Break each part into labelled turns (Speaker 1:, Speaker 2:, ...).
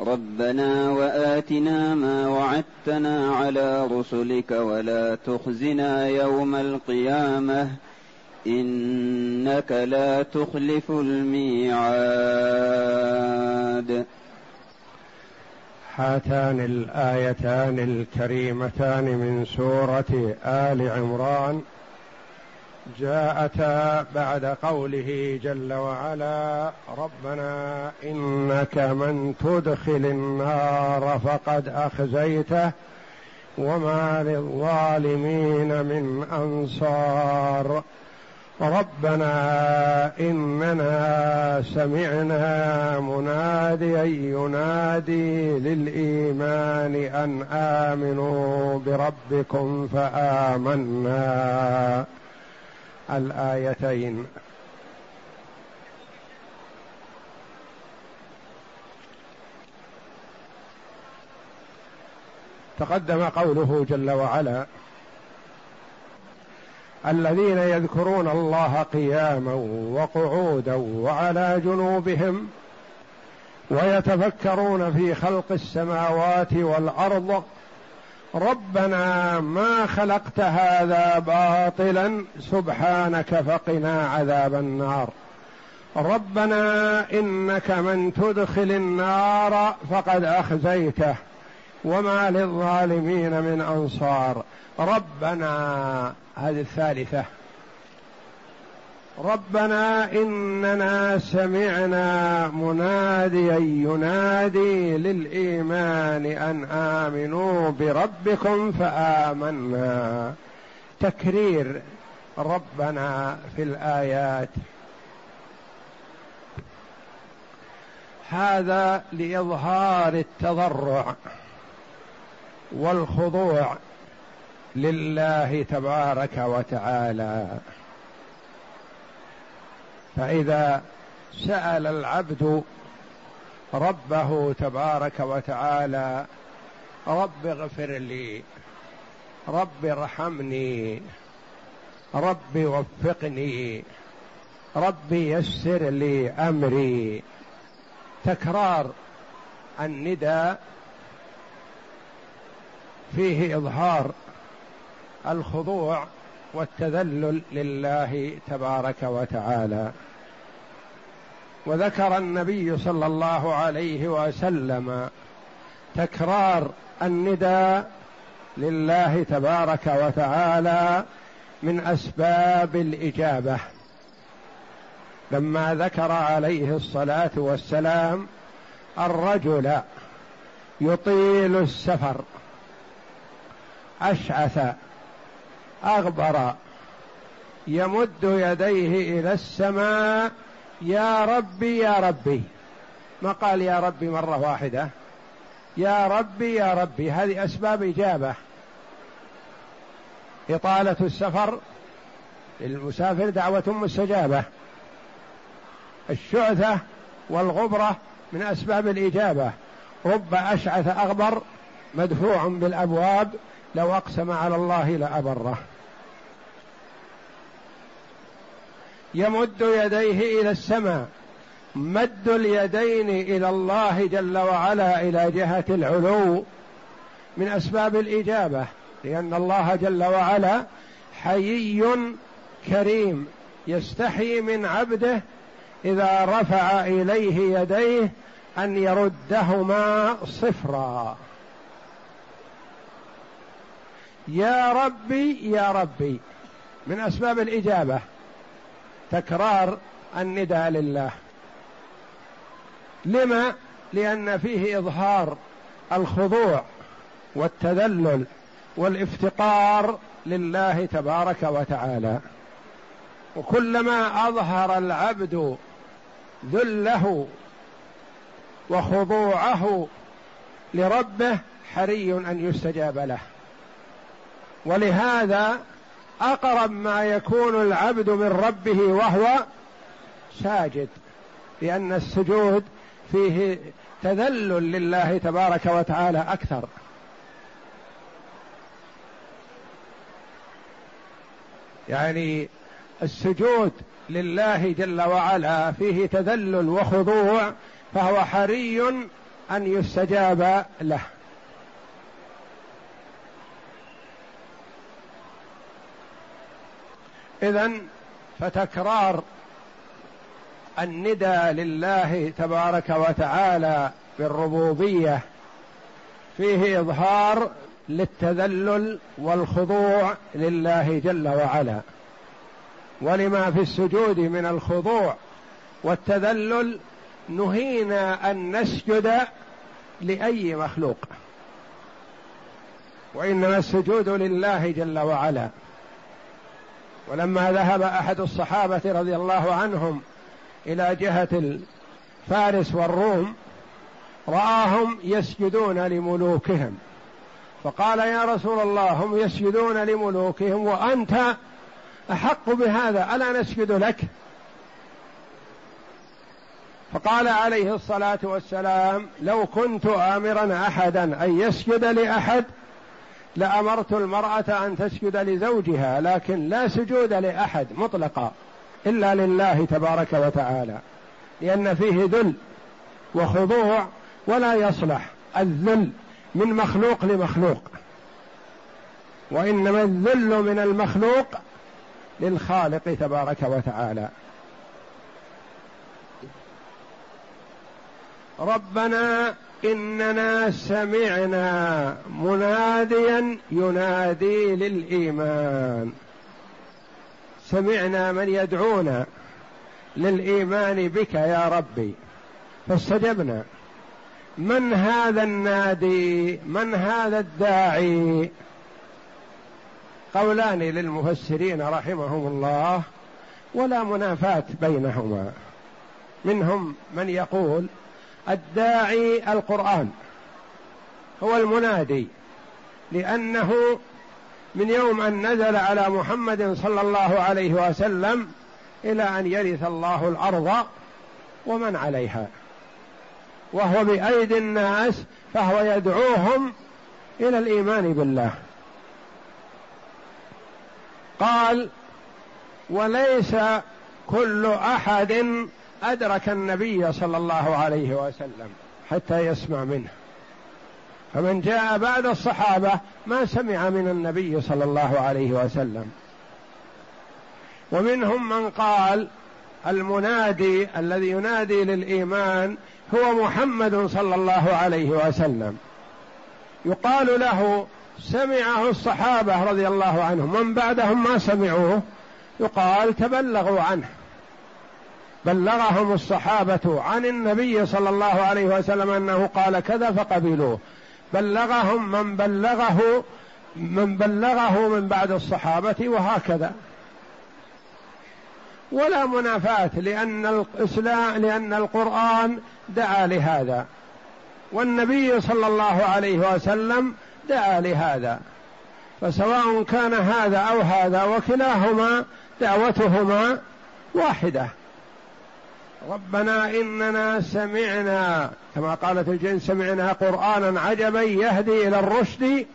Speaker 1: ربنا وآتنا ما وعدتنا على رسلك ولا تخزنا يوم القيامة إنك لا تخلف الميعاد.
Speaker 2: هاتان الآيتان الكريمتان من سورة آل عمران. جاءتا بعد قوله جل وعلا ربنا إنك من تدخل النار فقد أخزيته وما للظالمين من أنصار. ربنا إننا سمعنا مناديا ينادي للإيمان أن آمنوا بربكم فآمنا. الآيتين. تقدم قوله جل وعلا الذين يذكرون الله قياما وقعودا وعلى جنوبهم ويتفكرون في خلق السماوات والأرض ربنا ما خلقت هذا باطلا سبحانك فقنا عذاب النار. ربنا إنك من تدخل النار فقد أخزيته وما للظالمين من أنصار. ربنا هذه الثالثة. ربنا إننا سمعنا مناديا ينادي للإيمان أن آمنوا بربكم فآمنا. تكرير ربنا في الآيات. هذا لإظهار التضرع والخضوع لله تبارك وتعالى. فإذا سأل العبد ربه تبارك وتعالى رب اغفر لي رب ارحمني رب وفقني رب يسر لي أمري. تكرار النداء فيه إظهار الخضوع والتذلل لله تبارك وتعالى. وذكر النبي صلى الله عليه وسلم تكرار النداء لله تبارك وتعالى من أسباب الإجابة. لما ذكر عليه الصلاة والسلام الرجل يطيل السفر أشعث أغبر. يمد يديه إلى السماء يا ربي يا ربي. ما قال يا ربي مرة واحدة؟ يا ربي يا ربي هذه أسباب إجابة. إطالة السفر للمسافر دعوة مستجابة. الشعثة والغبرة من أسباب الإجابة. رب أشعث أغبر مدفوع بالأبواب لو أقسم على الله لأبره. يمد يديه إلى السماء مد اليدين إلى الله جل وعلا إلى جهة العلو من أسباب الإجابة لأن الله جل وعلا حيي كريم يستحي من عبده إذا رفع إليه يديه أن يردهما صفرا. يا ربي يا ربي. من أسباب الإجابة تكرار النداء لله. لما؟ لأن فيه إظهار الخضوع والتذلل والافتقار لله تبارك وتعالى. وكلما أظهر العبد ذله وخضوعه لربه حري أن يستجاب له. ولهذا أقرب ما يكون العبد من ربه وهو ساجد لأن السجود فيه تذلل لله تبارك وتعالى أكثر. يعني السجود لله جل وعلا فيه تذلل وخضوع فهو حري أن يستجاب له. إذا فتكرار الندى لله تبارك وتعالى بالربوبية فيه إظهار للتذلل والخضوع لله جل وعلا. ولما في السجود من الخضوع والتذلل نهينا أن نسجد لأي مخلوق. وإنما السجود لله جل وعلا. ولما ذهب أحد الصحابة رضي الله عنهم إلى جهة فارس والروم رآهم يسجدون لملوكهم. فقال يا رسول الله هم يسجدون لملوكهم وأنت أحق بهذا ألا نسجد لك؟ فقال عليه الصلاة والسلام لو كنت امرا احدا أن يسجد لأحد لأمرت المرأة أن تسجد لزوجها لكن لا سجود لأحد مطلقا إلا لله تبارك وتعالى لأن فيه ذل وخضوع ولا يصلح. الذل من مخلوق لمخلوق وإنما الذل من المخلوق للخالق تبارك وتعالى. ربنا إننا سمعنا مناديا ينادي للإيمان. سمعنا من يدعونا للإيمان بك يا ربي. فاستجبنا. من هذا النادي؟ من هذا الداعي؟ قولان للمفسرين رحمهم الله ولا منافاة بينهما. منهم من يقول الداعي القرآن هو المنادي لأنه من يوم أن نزل على محمد صلى الله عليه وسلم إلى أن يرث الله الأرض ومن عليها وهو بأيدي الناس فهو يدعوهم إلى الإيمان بالله. قال وليس كل أحد أدرك النبي صلى الله عليه وسلم حتى يسمع منه. فمن جاء بعد الصحابة ما سمع من النبي صلى الله عليه وسلم. ومنهم من قال المنادي الذي ينادي للإيمان هو محمد صلى الله عليه وسلم. يقال له سمعه الصحابة رضي الله عنهم. من بعدهم ما سمعوه؟ يقال تبلغوا عنه. بلغهم الصحابة عن النبي صلى الله عليه وسلم أنه قال كذا فقبلوه. بلغهم من بلغه من بلغه من بعد الصحابة وهكذا. ولا منافاة لأن الإسلام لأن القرآن دعا لهذا. والنبي صلى الله عليه وسلم دعا لهذا. فسواء كان هذا أو هذا وكلاهما دعوتهما واحدة. ربنا إننا سمعنا كما قالت الجن سمعنا قرآنا عجبا يهدي إلى الرشد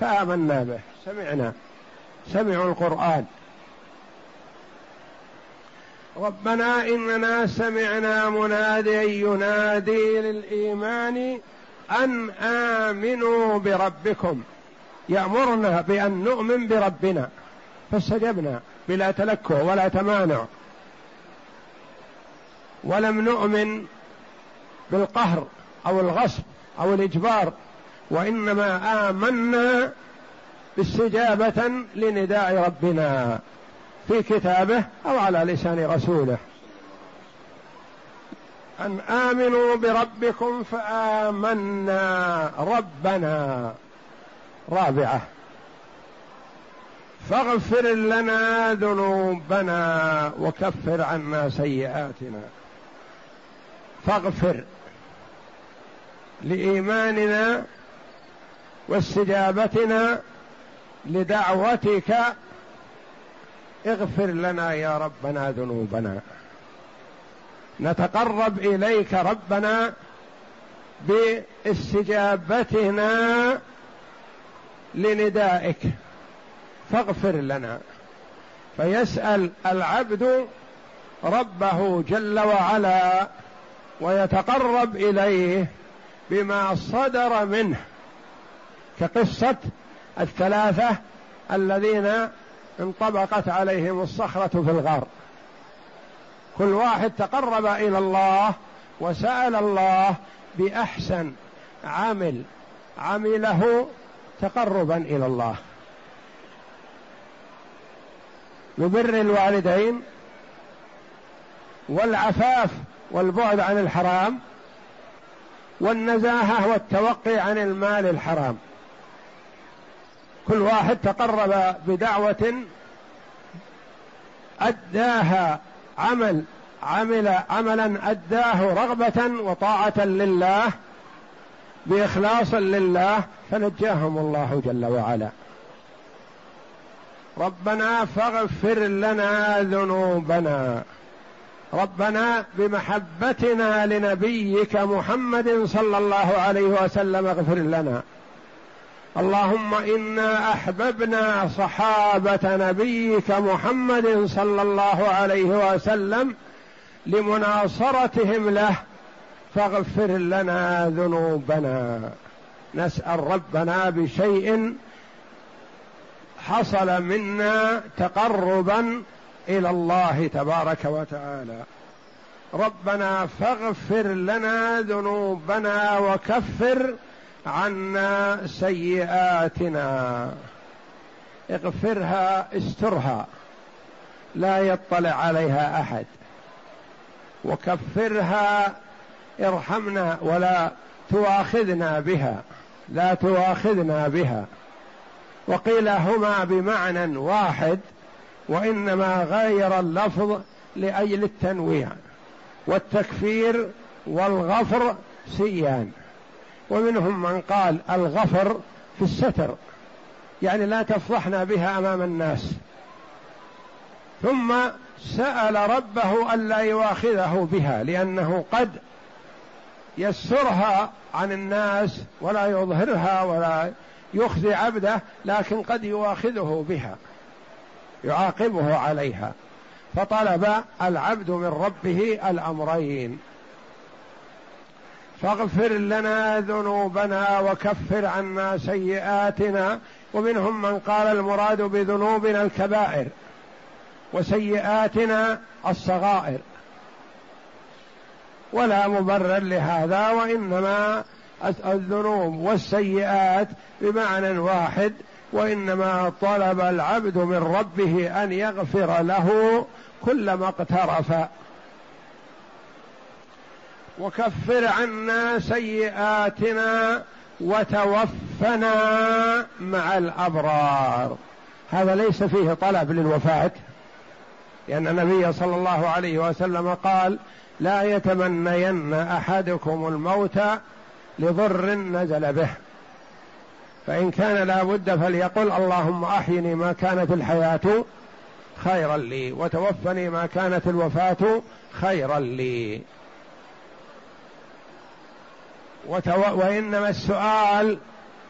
Speaker 2: فآمنا به. سمعنا. سمعوا القرآن. ربنا إننا سمعنا مناديا ينادي للإيمان أن آمنوا بربكم. يأمرنا بأن نؤمن بربنا. فاستجبنا. بلا تلكؤ ولا تمانع. ولم نؤمن بالقهر أو الغصب أو الإجبار وإنما آمنا استجابة لنداء ربنا في كتابه أو على لسان رسوله. أن آمنوا بربكم فآمنا ربنا. رابعة. فاغفر لنا ذنوبنا وكفر عنا سيئاتنا. فاغفر لإيماننا واستجابتنا لدعوتك. اغفر لنا يا ربنا ذنوبنا. نتقرب إليك ربنا باستجابتنا لندائك. فاغفر لنا. فيسأل العبد ربه جل وعلا. ويتقرب إليه بما صدر منه كقصة الثلاثة الذين انطبقت عليهم الصخرة في الغار. كل واحد تقرب إلى الله وسأل الله بأحسن عمل عمله تقربا إلى الله. ببر الوالدين والعفاف والبعد عن الحرام والنزاهة والتوقي عن المال الحرام. كل واحد تقرب بدعوة أداها عمل عمل عملا أداه رغبة وطاعة لله بإخلاص لله فنجاهم الله جل وعلا. ربنا فاغفر لنا ذنوبنا. ربنا بمحبتنا لنبيك محمد صلى الله عليه وسلم اغفر لنا. اللهم إنا أحببنا صحابة نبيك محمد صلى الله عليه وسلم لمناصرتهم له فاغفر لنا ذنوبنا. نسأل ربنا بشيء حصل منا تقربا إلى الله تبارك وتعالى. ربنا فاغفر لنا ذنوبنا وكفر عنا سيئاتنا. اغفرها استرها. لا يطلع عليها أحد. وكفرها ارحمنا ولا تواخذنا بها. لا تواخذنا بها. وقيل هما بمعنى واحد. وإنما غير اللفظ لأجل التنويع والتكفير والغفر سيان. ومنهم من قال الغفر في الستر يعني لا تفضحنا بها أمام الناس. ثم سأل ربه ألا يواخذه بها لأنه قد يسرها عن الناس ولا يظهرها ولا يخزي عبده لكن قد يواخذه بها. يعاقبه عليها. فطلب العبد من ربه الأمرين. فاغفر لنا ذنوبنا وكفر عنا سيئاتنا. ومنهم من قال المراد بذنوبنا الكبائر وسيئاتنا الصغائر. ولا مبرر لهذا وإنما الذنوب والسيئات بمعنى واحد وإنما طلب العبد من ربه أن يغفر له كل ما اقترف. وكفر عنا سيئاتنا وتوفنا مع الأبرار. هذا ليس فيه طلب للوفاة لأن النبي صلى الله عليه وسلم قال لا يتمنين أحدكم الموت لضر نزل به. فإن كان لا بد فليقل اللهم أحيني ما كانت الحياة خيرا لي وتوفني ما كانت الوفاة خيرا لي. وتو... وإنما السؤال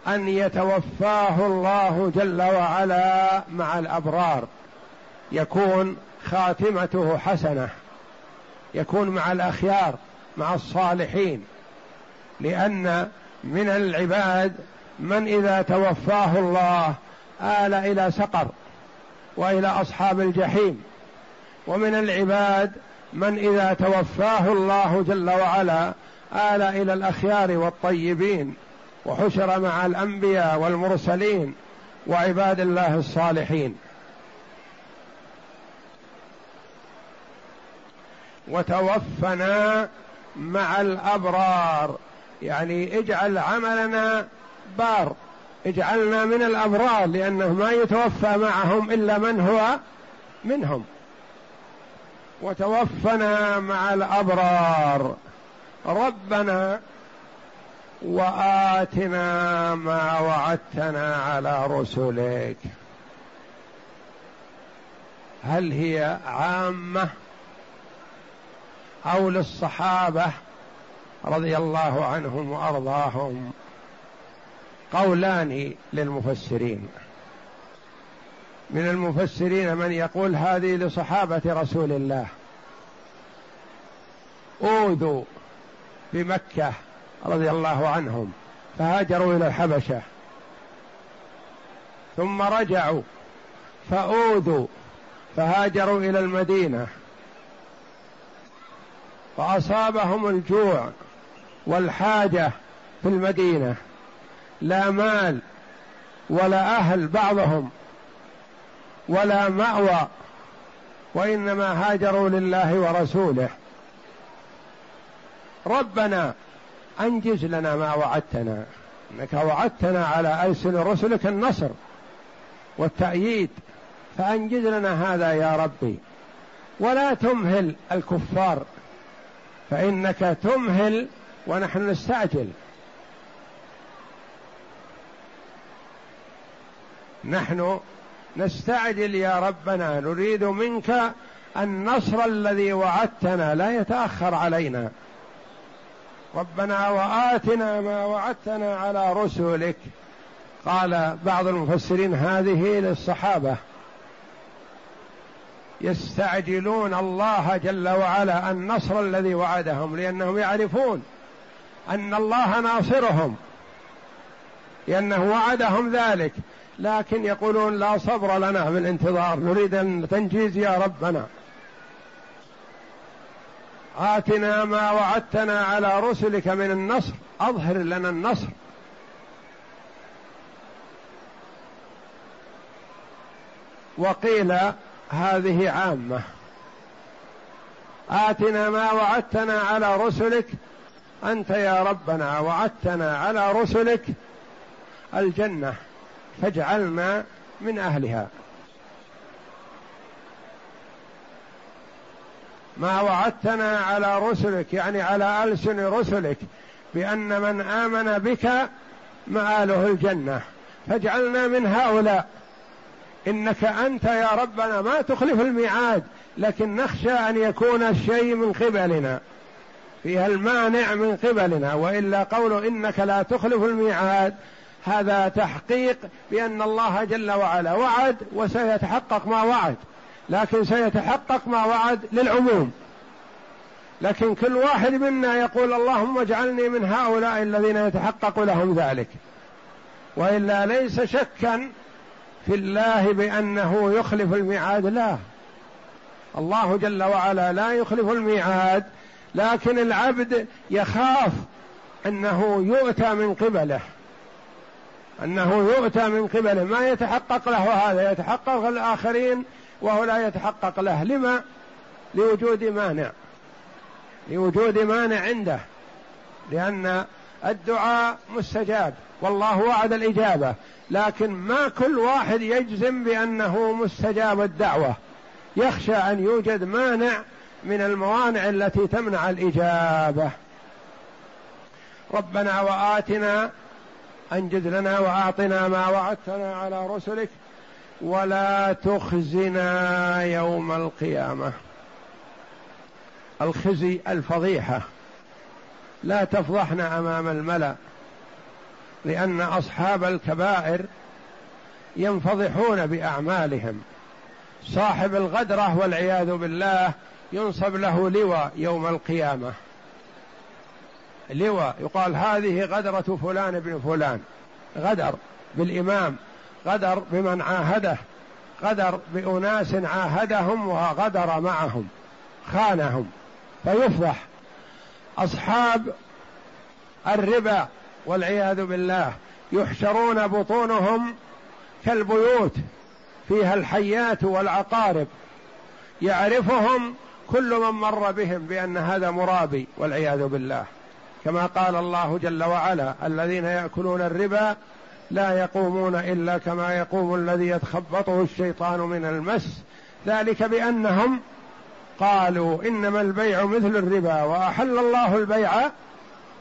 Speaker 2: أن يتوفاه الله جل وعلا مع الأبرار. يكون خاتمته حسنة. يكون مع الأخيار مع الصالحين. لأن من العباد من إذا توفاه الله آل إلى سقر وإلى أصحاب الجحيم. ومن العباد من إذا توفاه الله جل وعلا آل إلى الأخيار والطيبين وحشر مع الأنبياء والمرسلين وعباد الله الصالحين. وتوفنا مع الأبرار يعني اجعل عملنا بار. اجعلنا من الأبرار لأنه ما يتوفى معهم إلا من هو منهم. وتوفنا مع الأبرار. ربنا وآتنا ما وعدتنا على رسلك. هل هي عامة أو للصحابة رضي الله عنهم وأرضاهم؟ قولان للمفسرين. من المفسرين من يقول هذه لصحابة رسول الله. أوذوا بمكة رضي الله عنهم فهاجروا إلى الحبشة. ثم رجعوا فأوذوا فهاجروا إلى المدينة. فأصابهم الجوع والحاجة في المدينة. لا مال ولا أهل بعضهم ولا مأوى وإنما هاجروا لله ورسوله. ربنا أنجز لنا ما وعدتنا إنك وعدتنا على السن رسلك النصر والتأييد فأنجز لنا هذا يا ربي. ولا تمهل الكفار فإنك تمهل ونحن نستعجل. نحن نستعجل يا ربنا نريد منك النصر الذي وعدتنا لا يتأخر علينا. ربنا وآتنا ما وعدتنا على رسلك. قال بعض المفسرين هذه للصحابة. يستعجلون الله جل وعلا النصر الذي وعدهم لأنهم يعرفون أن الله ناصرهم لأنه وعدهم ذلك. لكن يقولون لا صبر لنا في الانتظار نريد أن تنجيز يا ربنا. آتنا ما وعدتنا على رسلك من النصر أظهر لنا النصر. وقيل هذه عامة. آتنا ما وعدتنا على رسلك أنت يا ربنا وعدتنا على رسلك الجنة. فاجعلنا من أهلها. ما وعدتنا على رسلك يعني على ألسن رسلك بأن من آمن بك مآله الجنة. فاجعلنا من هؤلاء. إنك أنت يا ربنا ما تخلف الميعاد لكن نخشى أن يكون الشيء من قبلنا. فيها المانع من قبلنا وإلا قول إنك لا تخلف الميعاد. هذا تحقيق بأن الله جل وعلا وعد وسيتحقق ما وعد لكن سيتحقق ما وعد للعموم. لكن كل واحد منا يقول اللهم اجعلني من هؤلاء الذين يتحقق لهم ذلك. وإلا ليس شكا في الله بأنه يخلف الميعاد لا. الله جل وعلا لا يخلف الميعاد لكن العبد يخاف أنه يؤتى من قبله. أنه يؤتى من قبله. ما يتحقق له هذا؟ يتحقق الآخرين وهو لا يتحقق له. لما؟ لوجود مانع. لوجود مانع عنده. لأن الدعاء مستجاب. والله وعد الإجابة. لكن ما كل واحد يجزم بأنه مستجاب الدعوة. يخشى أن يوجد مانع من الموانع التي تمنع الإجابة. ربنا وآتنا أنجز لنا وأعطنا ما وعدتنا على رسلك. ولا تخزنا يوم القيامة. الخزي الفضيحة. لا تفضحنا أمام الملأ. لأن أصحاب الكبائر ينفضحون بأعمالهم. صاحب الغدرة والعياذ بالله ينصب له لواء يوم القيامة. لواء يقال هذه غدرة فلان بن فلان. غدر بالإمام غدر بمن عاهده غدر بأناس عاهدهم وغدر معهم خانهم. فيفضح أصحاب الربا والعياذ بالله يحشرون بطونهم كالبيوت فيها الحيات والعقارب. يعرفهم كل من مر بهم بأن هذا مرابي والعياذ بالله. كما قال الله جل وعلا الذين يأكلون الربا لا يقومون إلا كما يقوم الذي يتخبطه الشيطان من المس. ذلك بأنهم قالوا إنما البيع مثل الربا وأحل الله البيع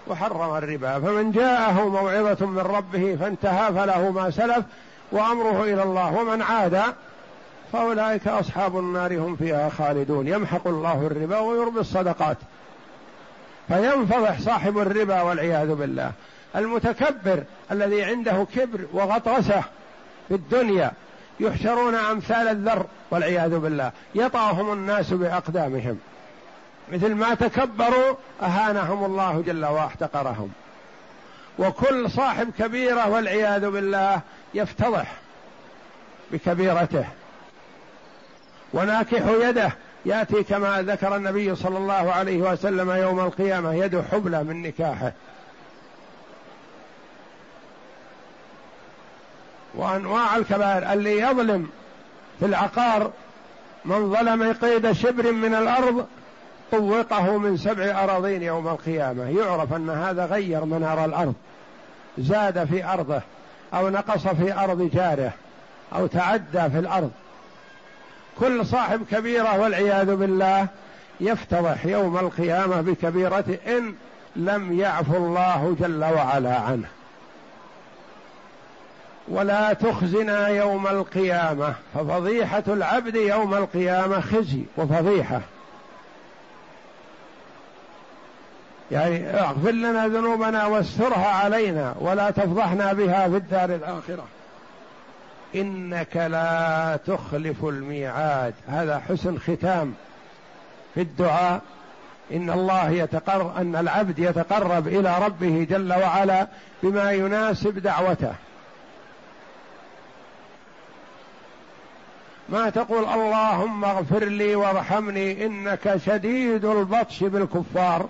Speaker 2: وحرم الربا. فمن جاءه موعظة من ربه فانتهى فله ما سلف وأمره إلى الله. ومن عاد فأولئك أصحاب النار هم فيها خالدون. يمحق الله الربا ويربي الصدقات. فينفضح صاحب الربا والعياذ بالله. المتكبر الذي عنده كبر وغطرسة في الدنيا يحشرون أمثال الذر والعياذ بالله. يطاهم الناس بأقدامهم. مثل ما تكبروا أهانهم الله جل واحتقرهم. وكل صاحب كبيرة والعياذ بالله يفتضح بكبيرته. وناكح يده يأتي كما ذكر النبي صلى الله عليه وسلم يوم القيامة يد حبلى من نكاحه. وأنواع الكبائر اللي يظلم في العقار من ظلم قيد شبر من الأرض طوقه من سبع أراضين يوم القيامة. يعرف أن هذا غير منار الأرض. زاد في أرضه أو نقص في أرض جاره أو تعدى في الأرض. كل صاحب كبيرة والعياذ بالله يفتضح يوم القيامة بكبيرته إن لم يعفو الله جل وعلا عنه. ولا تخزنا يوم القيامة ففضيحة العبد يوم القيامة خزي وفضيحة. يعني اغفر لنا ذنوبنا واسترها علينا ولا تفضحنا بها في الدار الآخرة. إنك لا تخلف الميعاد. هذا حسن ختام في الدعاء. إن الله يتقرب أن العبد يتقرب إلى ربه جل وعلا بما يناسب دعوته. ما تقول اللهم اغفر لي وارحمني إنك شديد البطش بالكفار.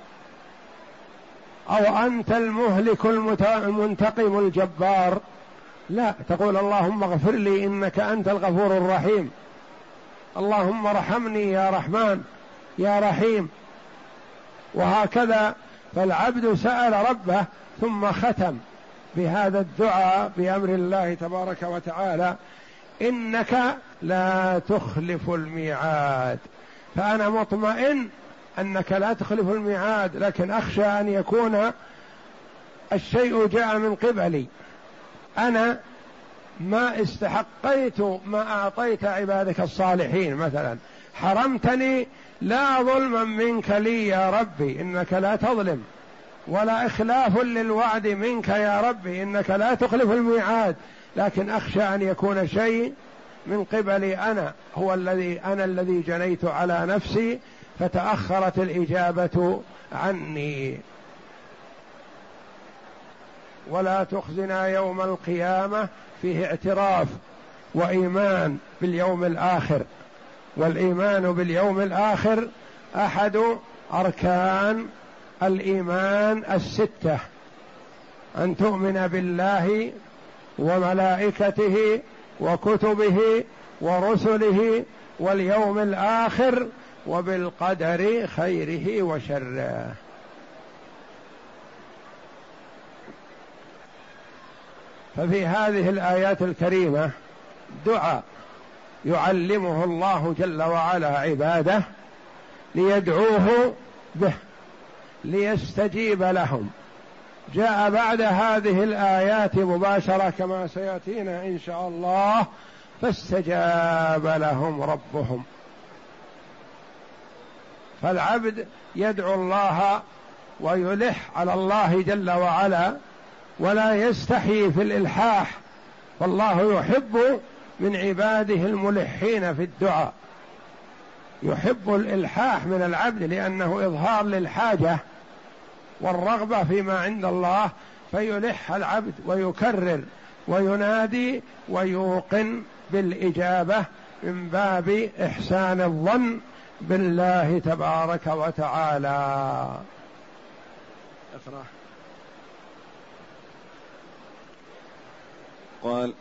Speaker 2: أو أنت المهلك المنتقم الجبار. لا تقول اللهم اغفر لي إنك أنت الغفور الرحيم. اللهم ارحمني يا رحمن يا رحيم. وهكذا فالعبد سأل ربه ثم ختم بهذا الدعاء بأمر الله تبارك وتعالى. إنك لا تخلف الميعاد. فأنا مطمئن أنك لا تخلف الميعاد لكن أخشى أن يكون الشيء جاء من قبلي. أنا ما استحقيت ما أعطيت عبادك الصالحين مثلا حرمتني لا ظلما منك لي يا ربي إنك لا تظلم ولا إخلاف للوعد منك يا ربي إنك لا تخلف الميعاد لكن أخشى أن يكون شيء من قبلي أنا هو الذي أنا الذي جنيت على نفسي فتأخرت الإجابة عني. ولا تخزنا يوم القيامة فيه اعتراف وإيمان باليوم الآخر. والإيمان باليوم الآخر أحد أركان الإيمان الستة. أن تؤمن بالله وملائكته وكتبه ورسله واليوم الآخر وبالقدر خيره وشره. ففي هذه الآيات الكريمة دعاء يعلمه الله جل وعلا عباده ليدعوه به ليستجيب لهم. جاء بعد هذه الآيات مباشرة كما سيأتينا إن شاء الله فاستجاب لهم ربهم. فالعبد يدعو الله ويلح على الله جل وعلا ولا يستحي في الإلحاح. والله يحب من عباده الملحين في الدعاء. يحب الإلحاح من العبد لأنه إظهار للحاجة والرغبة فيما عند الله فيلح العبد ويكرر وينادي ويوقن بالإجابة من باب إحسان الظن بالله تبارك وتعالى. أقرأ.
Speaker 1: قال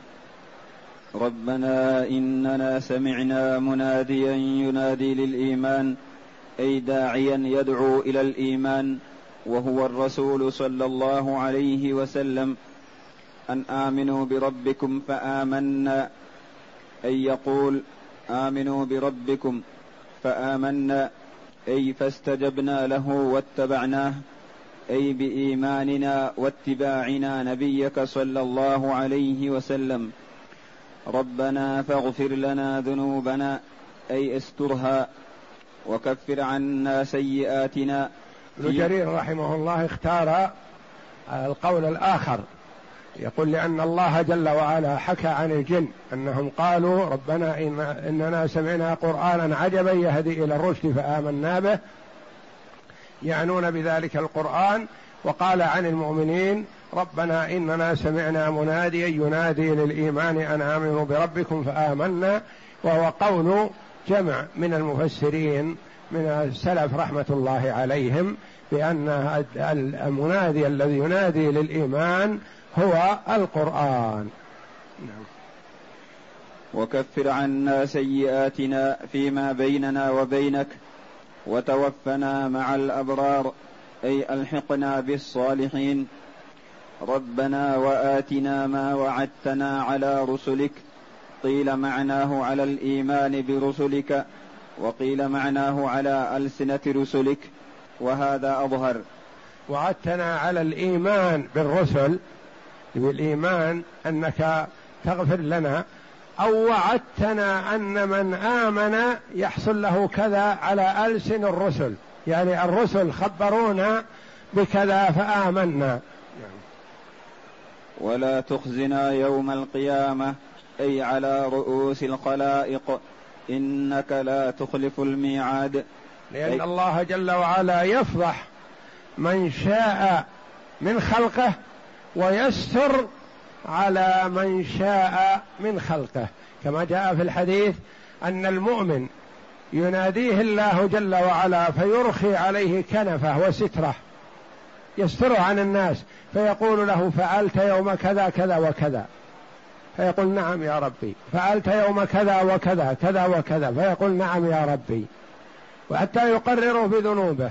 Speaker 1: ربنا إننا سمعنا مناديا ينادي للإيمان أي داعيا يدعو إلى الإيمان وهو الرسول صلى الله عليه وسلم أن آمنوا بربكم فآمنا أي يقول آمنوا بربكم فآمنا أي فاستجبنا له واتبعناه. أي بإيماننا واتباعنا نبيك صلى الله عليه وسلم. ربنا فاغفر لنا ذنوبنا أي استرها وكفر عنا سيئاتنا.
Speaker 2: ابن جرير رحمه الله اختار القول الآخر يقول لأن الله جل وعلا حكى عن الجن أنهم قالوا ربنا إن إننا سمعنا قرآنا عجبا يهدي إلى الرشد فآمنا به يعنون بذلك القرآن وقال عن المؤمنين ربنا إننا سمعنا مناديا ينادي للإيمان أن آمنوا بربكم فآمنا وهو قول جمع من المفسرين من السلف رحمة الله عليهم بأن المنادي الذي ينادي للإيمان هو القرآن. نعم.
Speaker 1: وكفر عنا سيئاتنا فيما بيننا وبينك وتوفنا مع الأبرار أي ألحقنا بالصالحين. ربنا وآتنا ما وعدتنا على رسلك. قيل معناه على الإيمان برسلك وقيل معناه على ألسنة رسلك. وهذا أظهر.
Speaker 2: وعدتنا على الإيمان بالرسل بالإيمان أنك تغفر لنا أو وعدتنا أن من آمن يحصل له كذا على ألسن الرسل. يعني الرسل خبرونا بكذا فآمنا.
Speaker 1: ولا تخزنا يوم القيامة أي على رؤوس الخلائق إنك لا تخلف الميعاد.
Speaker 2: لأن الله جل وعلا يفضح من شاء من خلقه ويستر على من شاء من خلقه. كما جاء في الحديث أن المؤمن يناديه الله جل وعلا فيرخي عليه كنفه وستره يستره عن الناس فيقول له فعلت يوم كذا كذا وكذا. فيقول نعم يا ربي. فعلت يوم كذا وكذا كذا وكذا. فيقول نعم يا ربي. وحتى يقرر بذنوبه.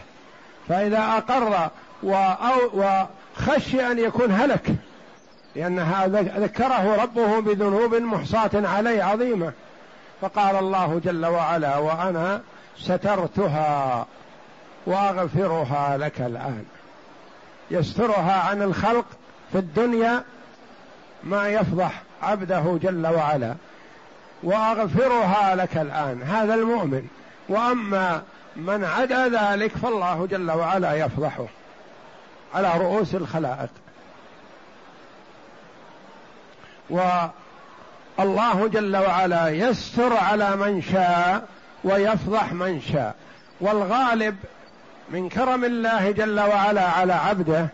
Speaker 2: فإذا أقر وخشي أن يكون هلك لأن هذا ذكره ربه بذنوب محصاة عليه عظيمة. فقال الله جل وعلا وأنا سترتها وأغفرها لك الآن. يسترها عن الخلق في الدنيا ما يفضح عبده جل وعلا. وأغفرها لك الآن. هذا المؤمن. وأما من عدا ذلك فالله جل وعلا يفضحه على رؤوس الخلائق. والله جل وعلا يستر على من شاء ويفضح من شاء. والغالب من كرم الله جل وعلا على عبده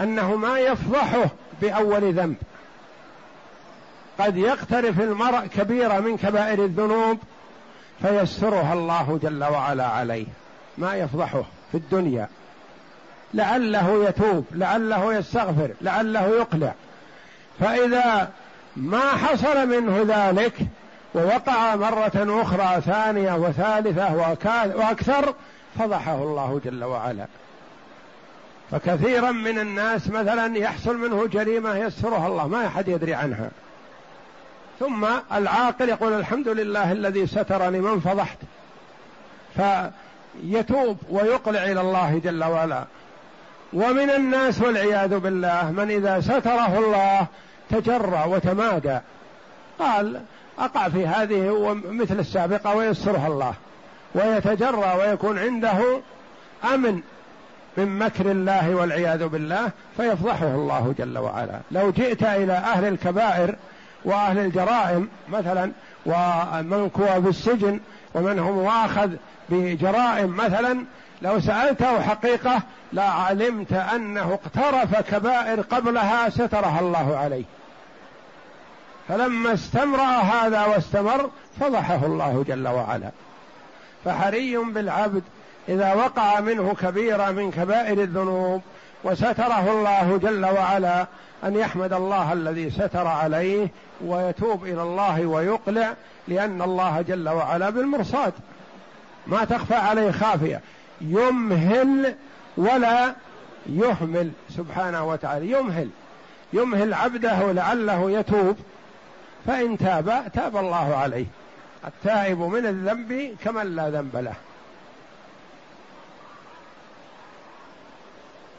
Speaker 2: أنه ما يفضحه بأول ذنب. قد يقترف المرء كبيره من كبائر الذنوب فيسترها الله جل وعلا عليه. ما يفضحه في الدنيا. لعله يتوب لعله يستغفر لعله يقلع. فإذا ما حصل منه ذلك ووقع مرة أخرى ثانية وثالثة وأكثر فضحه الله جل وعلا. فكثيرا من الناس مثلا يحصل منه جريمة يسترها الله ما أحد يدري عنها. ثم العاقل يقول الحمد لله الذي سترني من فضحت؟ فيتوب ويقلع إلى الله جل وعلا. ومن الناس والعياذ بالله من إذا ستره الله تجرى وتمادى. قال أقع في هذه مثل السابقة ويسرها الله. ويتجرى ويكون عنده أمن من مكر الله والعياذ بالله فيفضحه الله جل وعلا. لو جئت إلى أهل الكبائر وأهل الجرائم مثلا ومن هو في السجن ومن هو مؤاخذ بجرائم مثلا لو سألته حقيقة لعلمت أنه اقترف كبائر قبلها سترها الله عليه. فلما استمرأ هذا واستمر فضحه الله جل وعلا. فحري بالعبد إذا وقع منه كبيرة من كبائر الذنوب وستره الله جل وعلا أن يحمد الله الذي ستر عليه ويتوب إلى الله ويقلع لأن الله جل وعلا بالمرصاد. ما تخفى عليه خافية. يمهل ولا يهمل سبحانه وتعالى. يمهل. يمهل عبده لعله يتوب. فإن تاب تاب الله عليه. التائب من الذنب كمن لا ذنب له.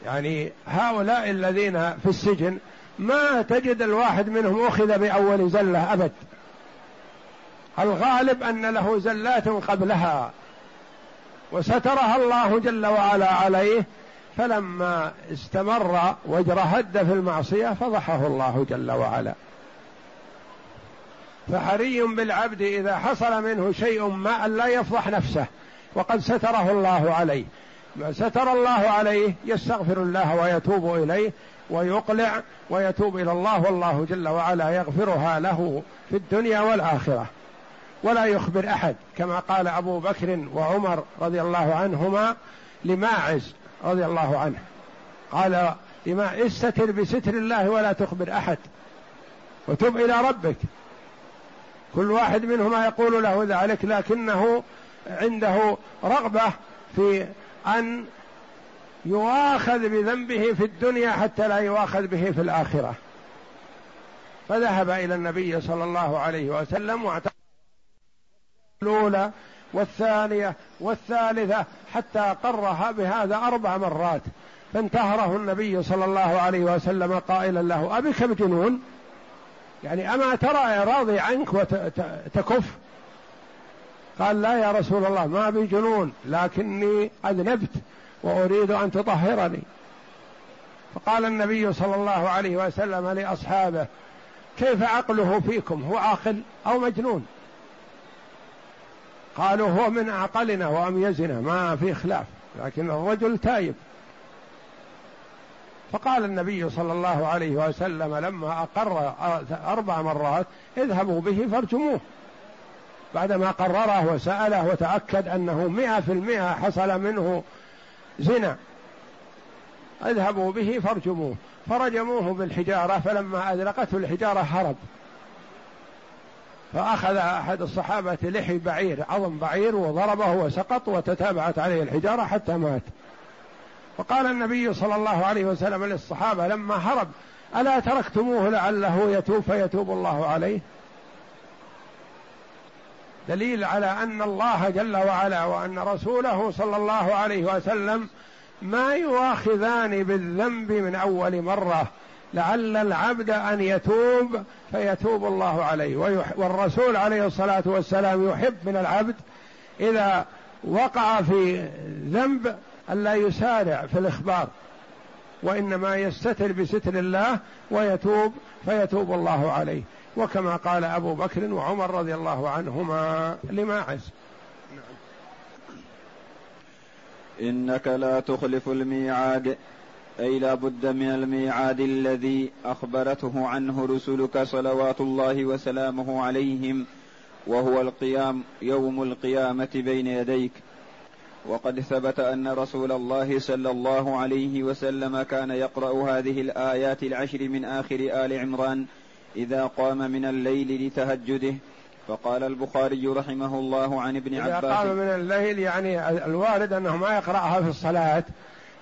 Speaker 2: يعني هؤلاء الذين في السجن ما تجد الواحد منهم أخذ بأول زلة أبد. الغالب أن له زلات قبلها. وسترها الله جل وعلا عليه فلما استمر واجرهد في المعصية فضحه الله جل وعلا. فحري بالعبد إذا حصل منه شيء ما أن لا يفضح نفسه وقد ستره الله عليه. ما ستر الله عليه يستغفر الله ويتوب إليه ويقلع ويتوب إلى الله والله جل وعلا يغفرها له في الدنيا والآخرة. ولا يخبر أحد كما قال أبو بكر وعمر رضي الله عنهما لماعز رضي الله عنه. قال لما استتر بستر الله ولا تخبر أحد وتب إلى ربك. كل واحد منهما يقول له ذلك لكنه عنده رغبة في أن يؤاخذ بذنبه في الدنيا حتى لا يؤاخذ به في الآخرة. فذهب إلى النبي صلى الله عليه وسلم واعتقد الأولى والثانية والثالثة حتى قرها بهذا أربع مرات. فانتهره النبي صلى الله عليه وسلم قائلا له أبك بجنون يعني أما ترى راضي عنك وتكف قال لا يا رسول الله ما بي جنون لكني أذنبت وأريد أن تطهرني. فقال النبي صلى الله عليه وسلم لأصحابه كيف عقله فيكم؟ هو عاقل أو مجنون؟ قالوا هو من أعقلنا وأميزنا ما في خلاف لكن الرجل تايب. فقال النبي صلى الله عليه وسلم لما أقر أربع مرات اذهبوا به فارجموه. بعدما قرره وسأله وتأكد أنه مئة في المئة حصل منه زنا اذهبوا به فارجموه. فرجموه بالحجارة فلما أدركته الحجارة هرب. فأخذ أحد الصحابة لحي بعير عظم بعير وضربه وسقط وتتابعت عليه الحجارة حتى مات. فقال النبي صلى الله عليه وسلم للصحابة لما هرب ألا تركتموه لعله يتوب فيتوب الله عليه؟ دليل على أن الله جل وعلا وأن رسوله صلى الله عليه وسلم ما يؤاخذان بالذنب من أول مرة. لعل العبد أن يتوب فيتوب الله عليه. والرسول عليه الصلاة والسلام يحب من العبد إذا وقع في ذنب الا يسارع في الإخبار وإنما يستتر بستر الله ويتوب فيتوب الله عليه. وكما قال أبو بكر وعمر رضي الله عنهما لماعز نعم.
Speaker 1: إنك لا تخلف الميعاد. أي لا بد من الميعاد الذي أخبرته عنه رسلك صلوات الله وسلامه عليهم وهو القيام يوم القيامة بين يديك. وقد ثبت أن رسول الله صلى الله عليه وسلم كان يقرأ هذه الآيات العشر من آخر آل عمران إذا قام من الليل لتهجده. فقال البخاري رحمه الله عن ابن عباس
Speaker 2: إذا قام من الليل يعني الوارد أنه ما يقرأها في الصلاة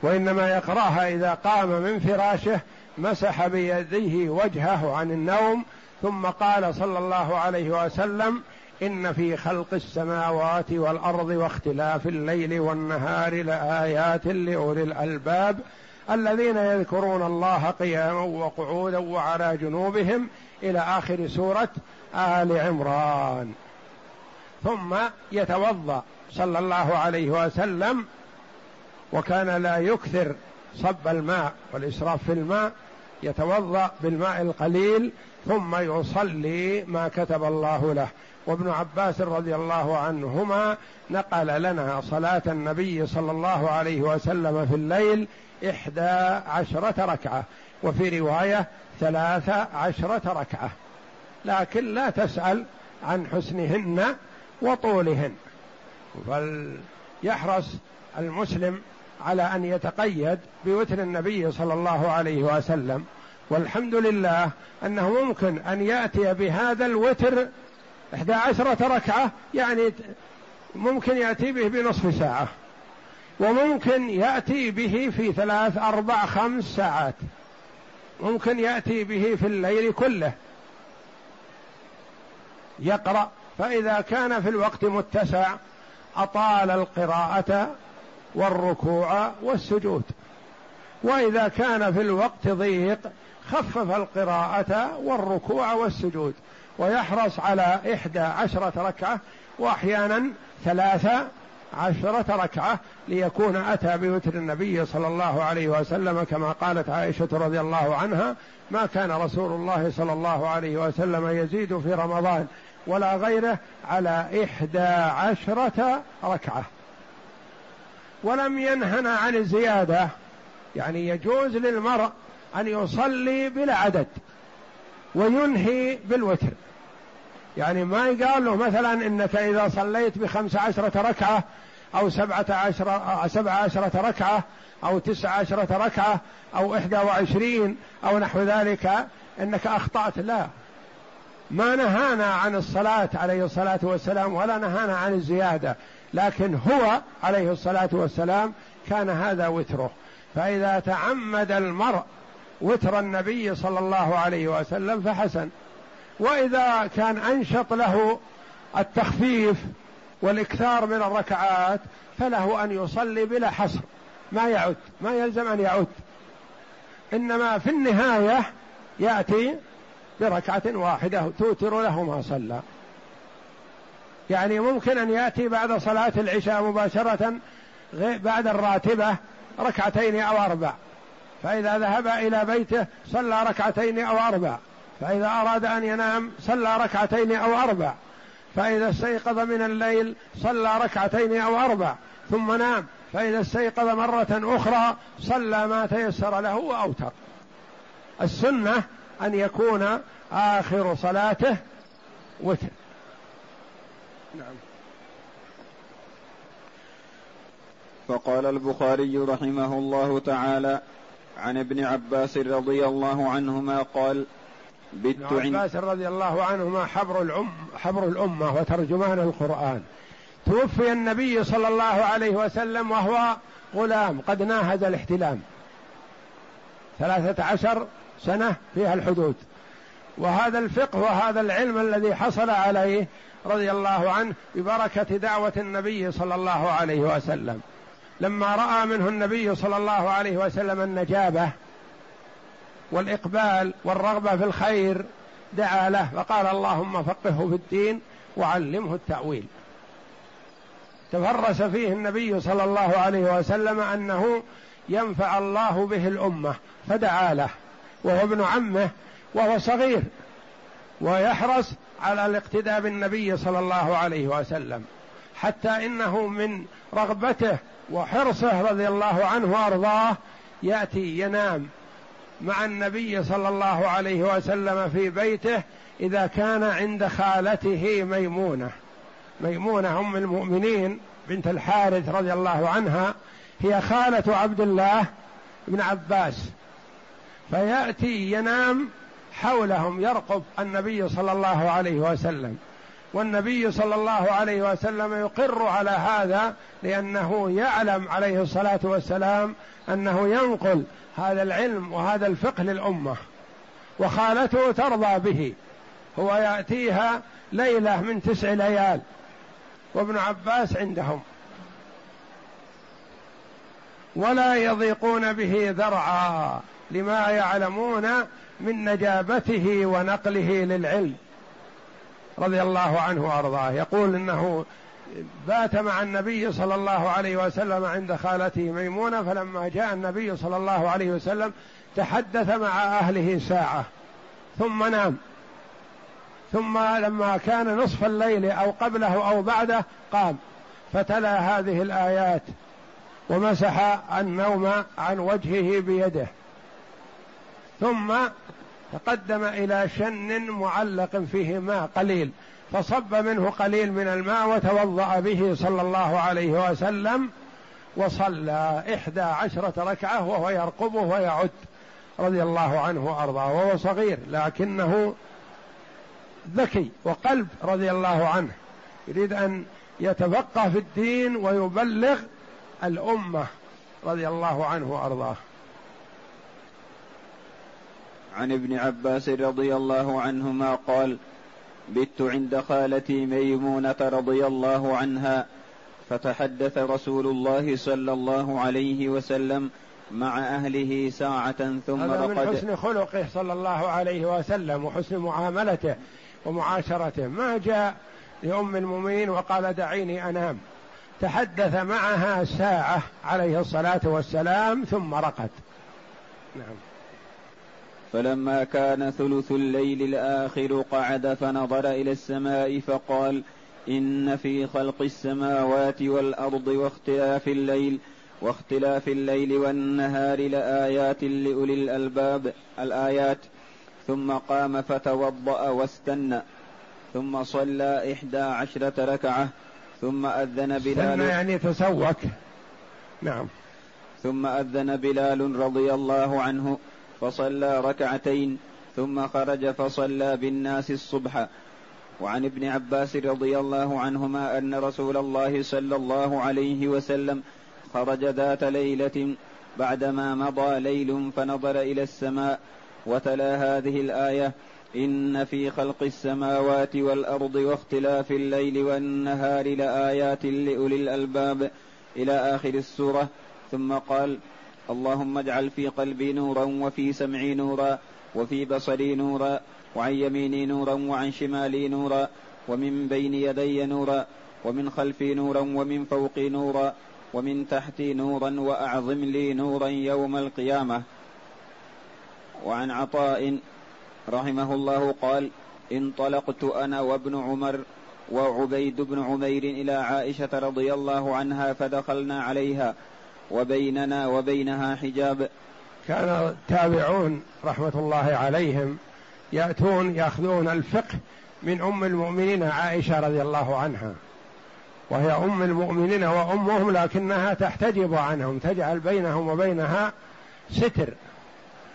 Speaker 2: وإنما يقرأها إذا قام من فراشه مسح بيديه وجهه عن النوم ثم قال صلى الله عليه وسلم إن في خلق السماوات والأرض واختلاف الليل والنهار لآيات لأولي الألباب الذين يذكرون الله قياما وقعودا وعلى جنوبهم إلى آخر سورة آل عمران. ثم يتوضأ صلى الله عليه وسلم وكان لا يكثر صب الماء والإسراف في الماء يتوضأ بالماء القليل ثم يصلي ما كتب الله له. وابن عباس رضي الله عنهما نقل لنا صلاة النبي صلى الله عليه وسلم في الليل إحدى عشرة ركعة وفي رواية ثلاث عشرة ركعة. لكن لا تسأل عن حسنهن وطولهن. فليحرص المسلم على أن يتقيد بوتر النبي صلى الله عليه وسلم. والحمد لله أنه ممكن أن يأتي بهذا الوتر إحدى عشرة ركعة يعني ممكن يأتي به بنصف ساعة. وممكن يأتي به في ثلاث أربع خمس ساعات. ممكن يأتي به في الليل كله. يقرأ. فإذا كان في الوقت متسع أطال القراءة والركوع والسجود. وإذا كان في الوقت ضيق خفف القراءة والركوع والسجود ويحرص على إحدى عشرة ركعة وأحيانا ثلاثة عشرة ركعة ليكون أتى بوتر النبي صلى الله عليه وسلم كما قالت عائشة رضي الله عنها ما كان رسول الله صلى الله عليه وسلم يزيد في رمضان ولا غيره على إحدى عشرة ركعة. ولم ينهنا عن الزيادة. يعني يجوز للمرء أن يصلي بلا عدد وينهي بالوتر. يعني ما يقال له مثلا إنك إذا صليت بخمس عشرة ركعة أو سبعة عشرة سبعة عشرة ركعة أو تسعة عشرة ركعة أو إحدى وعشرين أو نحو ذلك إنك أخطأت. لا. ما نهانا عن الصلاة عليه الصلاة والسلام ولا نهانا عن الزيادة. لكن هو عليه الصلاة والسلام كان هذا وتره. فإذا تعمد المرء وتر النبي صلى الله عليه وسلم فحسن. وإذا كان أنشط له التخفيف والإكثار من الركعات فله أن يصلي بلا حصر ما يعد ما يلزم أن يعد. إنما في النهاية يأتي بركعة واحدة توتر له ما صلى. يعني ممكن أن يأتي بعد صلاة العشاء مباشرة بعد الراتبة ركعتين أو أربع. فإذا ذهب إلى بيته صلى ركعتين أو أربع. فإذا أراد أن ينام صلى ركعتين أو أربع. فإذا استيقظ من الليل صلى ركعتين أو أربع. ثم نام. فإذا استيقظ مرة أخرى صلى ما تيسر له وأوتر. السنة أن يكون آخر صلاته وتر.
Speaker 1: فقال البخاري رحمه الله تعالى عن ابن عباس رضي الله عنهما قال
Speaker 2: بت ابن عباس رضي الله عنهما حبر الأم حبر الأمة وترجمان القرآن. توفي النبي صلى الله عليه وسلم وهو غلام قد ناهز الاحتلام. ثلاثة عشر سنة فيها الحدود. وهذا الفقه وهذا العلم الذي حصل عليه رضي الله عنه ببركة دعوة النبي صلى الله عليه وسلم. لما رأى منه النبي صلى الله عليه وسلم النجابة والإقبال والرغبة في الخير دعا له فقال اللهم فقهه في الدين وعلمه التأويل. تفرس فيه النبي صلى الله عليه وسلم أنه ينفع الله به الأمة فدعا له. وهو ابن عمه وهو صغير ويحرص على الاقتداء بالنبي صلى الله عليه وسلم حتى إنه من رغبته وحرصه رضي الله عنه وارضاه ياتي ينام مع النبي صلى الله عليه وسلم في بيته اذا كان عند خالته ميمونه. ميمونه ام المؤمنين بنت الحارث رضي الله عنها هي خاله عبد الله بن عباس. فياتي ينام حولهم يرقب النبي صلى الله عليه وسلم. والنبي صلى الله عليه وسلم يقر على هذا لأنه يعلم عليه الصلاة والسلام أنه ينقل هذا العلم وهذا الفقه للأمة وخالته ترضى به. هو يأتيها ليلة من تسع ليال وابن عباس عندهم. ولا يضيقون به ذرعا لما يعلمون من نجابته ونقله للعلم. رضي الله عنه وأرضاه. يقول إنه بات مع النبي صلى الله عليه وسلم عند خالته ميمونة فلما جاء النبي صلى الله عليه وسلم تحدث مع أهله ساعة ثم نام. ثم لما كان نصف الليل أو قبله أو بعده قام. فتلا هذه الآيات ومسح النوم عن وجهه بيده. ثم تقدم إلى شن معلق فيه ماء قليل فصب منه قليل من الماء وتوضأ به صلى الله عليه وسلم وصلى إحدى عشرة ركعة وهو يرقبه ويعد رضي الله عنه وأرضاه وهو صغير لكنه ذكي وقلب رضي الله عنه يريد أن يتفقه في الدين ويبلغ الأمة رضي الله عنه وأرضاه.
Speaker 1: عن ابن عباس رضي الله عنهما قال بت عند خالتي ميمونة رضي الله عنها فتحدث رسول الله صلى الله عليه وسلم مع أهله ساعة ثم
Speaker 2: هذا من حسن خلقه صلى الله عليه وسلم وحسن معاملته ومعاشرته. ما جاء لأم المؤمنين وقال دعيني أنام. تحدث معها ساعة عليه الصلاة والسلام ثم رقد. نعم.
Speaker 1: فلما كان ثلث الليل الآخر قعد فنظر إلى السماء فقال إن في خلق السماوات والأرض واختلاف الليل واختلاف الليل والنهار لآيات لأولي الألباب الآيات. ثم قام فتوضأ واستنى ثم صلى إحدى عشرة ركعة ثم أذن بلال.
Speaker 2: يعني تسوك. نعم.
Speaker 1: ثم أذن بلال رضي الله عنه. فصلى ركعتين ذم خرج فصلى بالناس الصبح. وعن ابن عباس رضي الله عنهما أن رسول الله صلى الله عليه وسلم خرج ذات ليلة بعدما مضى ليل فنظر إلى السماء وتلا هذه الآية إن في خلق السماوات والأرض واختلاف الليل والنهار لآيات لأولي الألباب إلى آخر السورة. ثم قال اللهم اجعل في قلبي نورا وفي سمعي نورا وفي بصري نورا وعن يميني نورا وعن شمالي نورا ومن بين يدي نورا ومن خلفي نورا ومن فوقي نورا ومن تحتي نورا وأعظم لي نورا يوم القيامة. وعن عطاء رحمه الله قال انطلقت أنا وابن عمر وعبيد بن عمير إلى عائشة رضي الله عنها فدخلنا عليها وبيننا وبينها حجاب.
Speaker 2: كان التابعون رحمة الله عليهم يأتون يأخذون الفقه من أم المؤمنين عائشة رضي الله عنها. وهي أم المؤمنين وأمهم لكنها تحتجب عنهم تجعل بينهم وبينها ستر.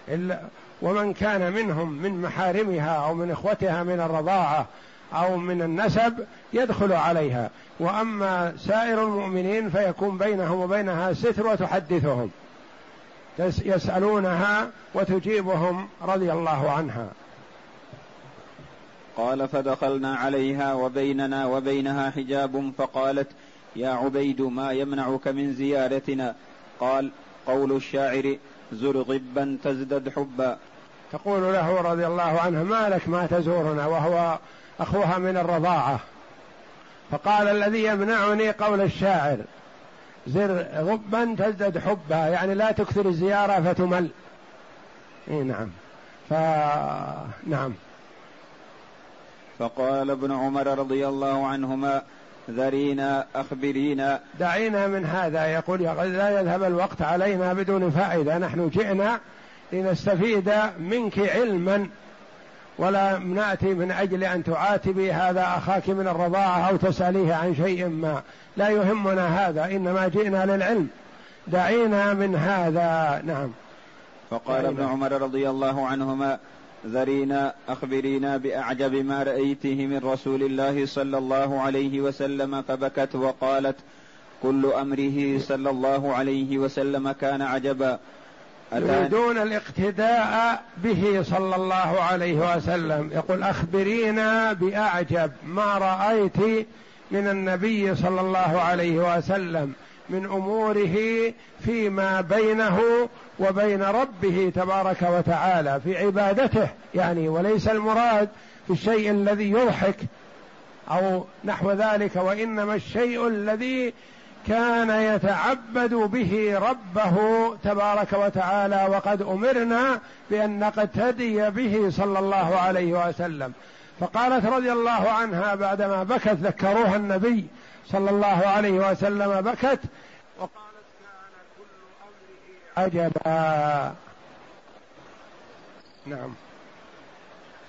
Speaker 2: إلا ومن كان منهم من محارمها أو من إخوتها من الرضاعة أو من النسب يدخل عليها. وأما سائر المؤمنين فيكون بينهم وبينها ستر وتحدثهم. يسألونها وتجيبهم رضي الله عنها.
Speaker 1: قال فدخلنا عليها وبيننا وبينها حجاب فقالت يا عبيد ما يمنعك من زيارتنا؟ قال قول الشاعر زر غبا تزدد حبا.
Speaker 2: تقول له رضي الله عنه ما لك ما تزورنا؟ وهو أخوها من الرضاعة. فقال الذي يمنعني قول الشاعر زر غبا تزدد حبا يعني لا تكثر الزيارة فتمل. اي نعم. ف نعم.
Speaker 1: فقال ابن عمر رضي الله عنهما ذرينا أخبرينا.
Speaker 2: دعينا من هذا يقول لا يذهب الوقت علينا بدون فائدة. نحن جئنا لنستفيد منك علما. ولا نأتي من أجل أن تعاتبي هذا أخاك من الرضاعة أو تسأليه عن شيء ما. لا يهمنا هذا إنما جئنا للعلم. دعينا من هذا. نعم.
Speaker 1: فقال ابن عمر رضي الله عنهما ذرينا أخبرينا بأعجب ما رأيته من رسول الله صلى الله عليه وسلم فبكت وقالت كل أمره صلى الله عليه وسلم كان عجبا.
Speaker 2: يريدون الاقتداء به صلى الله عليه وسلم. يقول أخبرينا بأعجب ما رأيت من النبي صلى الله عليه وسلم من أموره فيما بينه وبين ربه تبارك وتعالى في عبادته. يعني وليس المراد في الشيء الذي يضحك أو نحو ذلك وإنما الشيء الذي كان يتعبد به ربه تبارك وتعالى وقد أمرنا بأن نقتدي به صلى الله عليه وسلم. فقالت رضي الله عنها بعدما بكت ذكروها النبي صلى الله عليه وسلم بكت. وقالت كل أمره عجبا. نعم.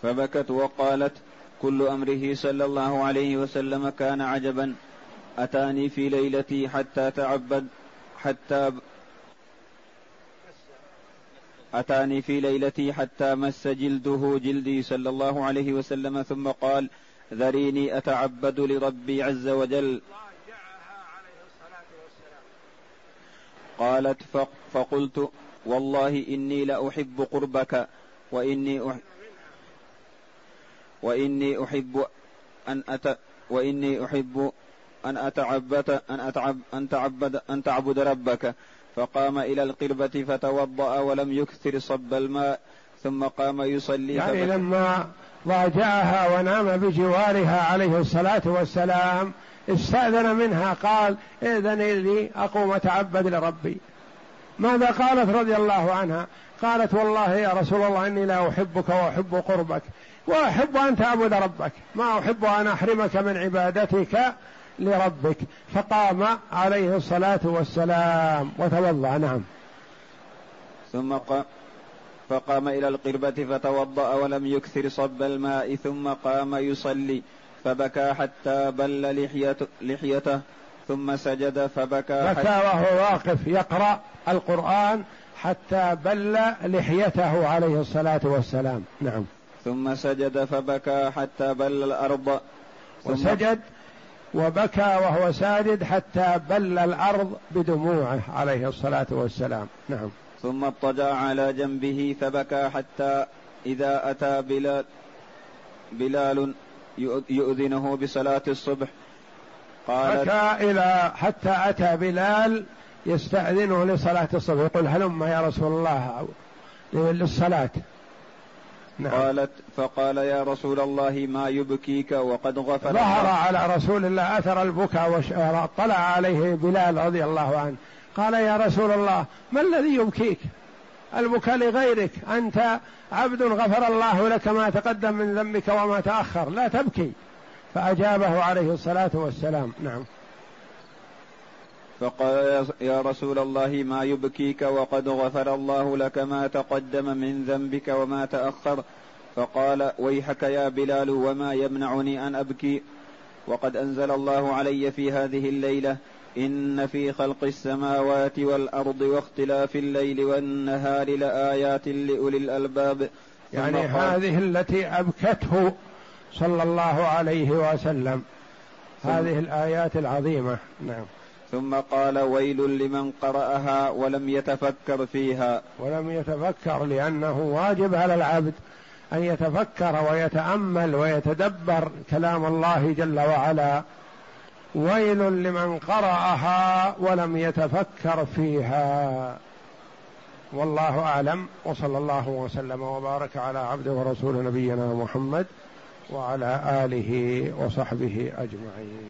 Speaker 1: فبكت وقالت كل أمره صلى الله عليه وسلم كان عجبا. أتاني في ليلتي حتى تعبد حتى أتاني في ليلتي حتى مس جلده جلدي صلى الله عليه وسلم ثم قال ذريني أتعبد لربي عز وجل. قالت فقلت والله إني لأحب قربك وإني أحب وإني أحب أن أت وإني أحب أن أتعبد أن أتعب أن تعبد أن تعبد ربك. فقام إلى القربة فتوضأ ولم يكثر صب الماء ثم قام يصلي
Speaker 2: يعني لما ضاجعها ونام بجوارها عليه الصلاة والسلام استأذن منها قال إذن لي أقوم أتعبد لربي. ماذا قالت رضي الله عنها؟ قالت والله يا رسول الله إني لا أحبك وأحب قربك وأحب أن تعبد ربك ما أحب أن أحرمك من عبادتك لربك فقام عليه الصلاة والسلام وتوضأ. نعم.
Speaker 1: ثم قام فقام إلى القربة فتوضأ ولم يكثر صب الماء ثم قام يصلي فبكى حتى بل لحيته, لحيته ثم سجد فبكى
Speaker 2: بكى وهو واقف يقرأ القرآن حتى بل لحيته عليه الصلاة والسلام. نعم.
Speaker 1: ثم سجد فبكى حتى بل الأرض
Speaker 2: وسجد وبكى وهو ساجد حتى بل الأرض بدموعه عليه الصلاة والسلام. نعم.
Speaker 1: ثم اضطجع على جنبه فبكى حتى إذا أتى بلال بلال يؤذنه بصلاة الصبح.
Speaker 2: قال بكى إلى حتى أتى بلال يستأذنه لصلاة الصبح. يقول هلم يا رسول الله للصلاة.
Speaker 1: نعم. قالت فقال يا رسول الله ما يبكيك وقد غفر
Speaker 2: ظهر على رسول الله أثر البكاء وطلع عليه بلال رضي الله عنه. قال يا رسول الله ما الذي يبكيك؟ البكاء لغيرك. أنت عبد غفر الله لك ما تقدم من ذنبك وما تأخر. لا تبكي. فأجابه عليه الصلاة والسلام. نعم.
Speaker 1: فقال يا رسول الله ما يبكيك وقد غفر الله لك ما تقدم من ذنبك وما تأخر. فقال ويحك يا بلال وما يمنعني أن أبكي؟ وقد أنزل الله علي في هذه الليلة إن في خلق السماوات والأرض واختلاف الليل والنهار لآيات لأولي الألباب.
Speaker 2: يعني هذه التي أبكته صلى الله عليه وسلم هذه الآيات العظيمة. نعم.
Speaker 1: ثم قال ويل لمن قرأها ولم يتفكر فيها.
Speaker 2: ولم يتفكر لأنه واجب على العبد أن يتفكر ويتأمل ويتدبر كلام الله جل وعلا. ويل لمن قرأها ولم يتفكر فيها. والله أعلم. وصلى الله وسلم وبارك على عبده ورسول نبينا محمد وعلى آله وصحبه أجمعين.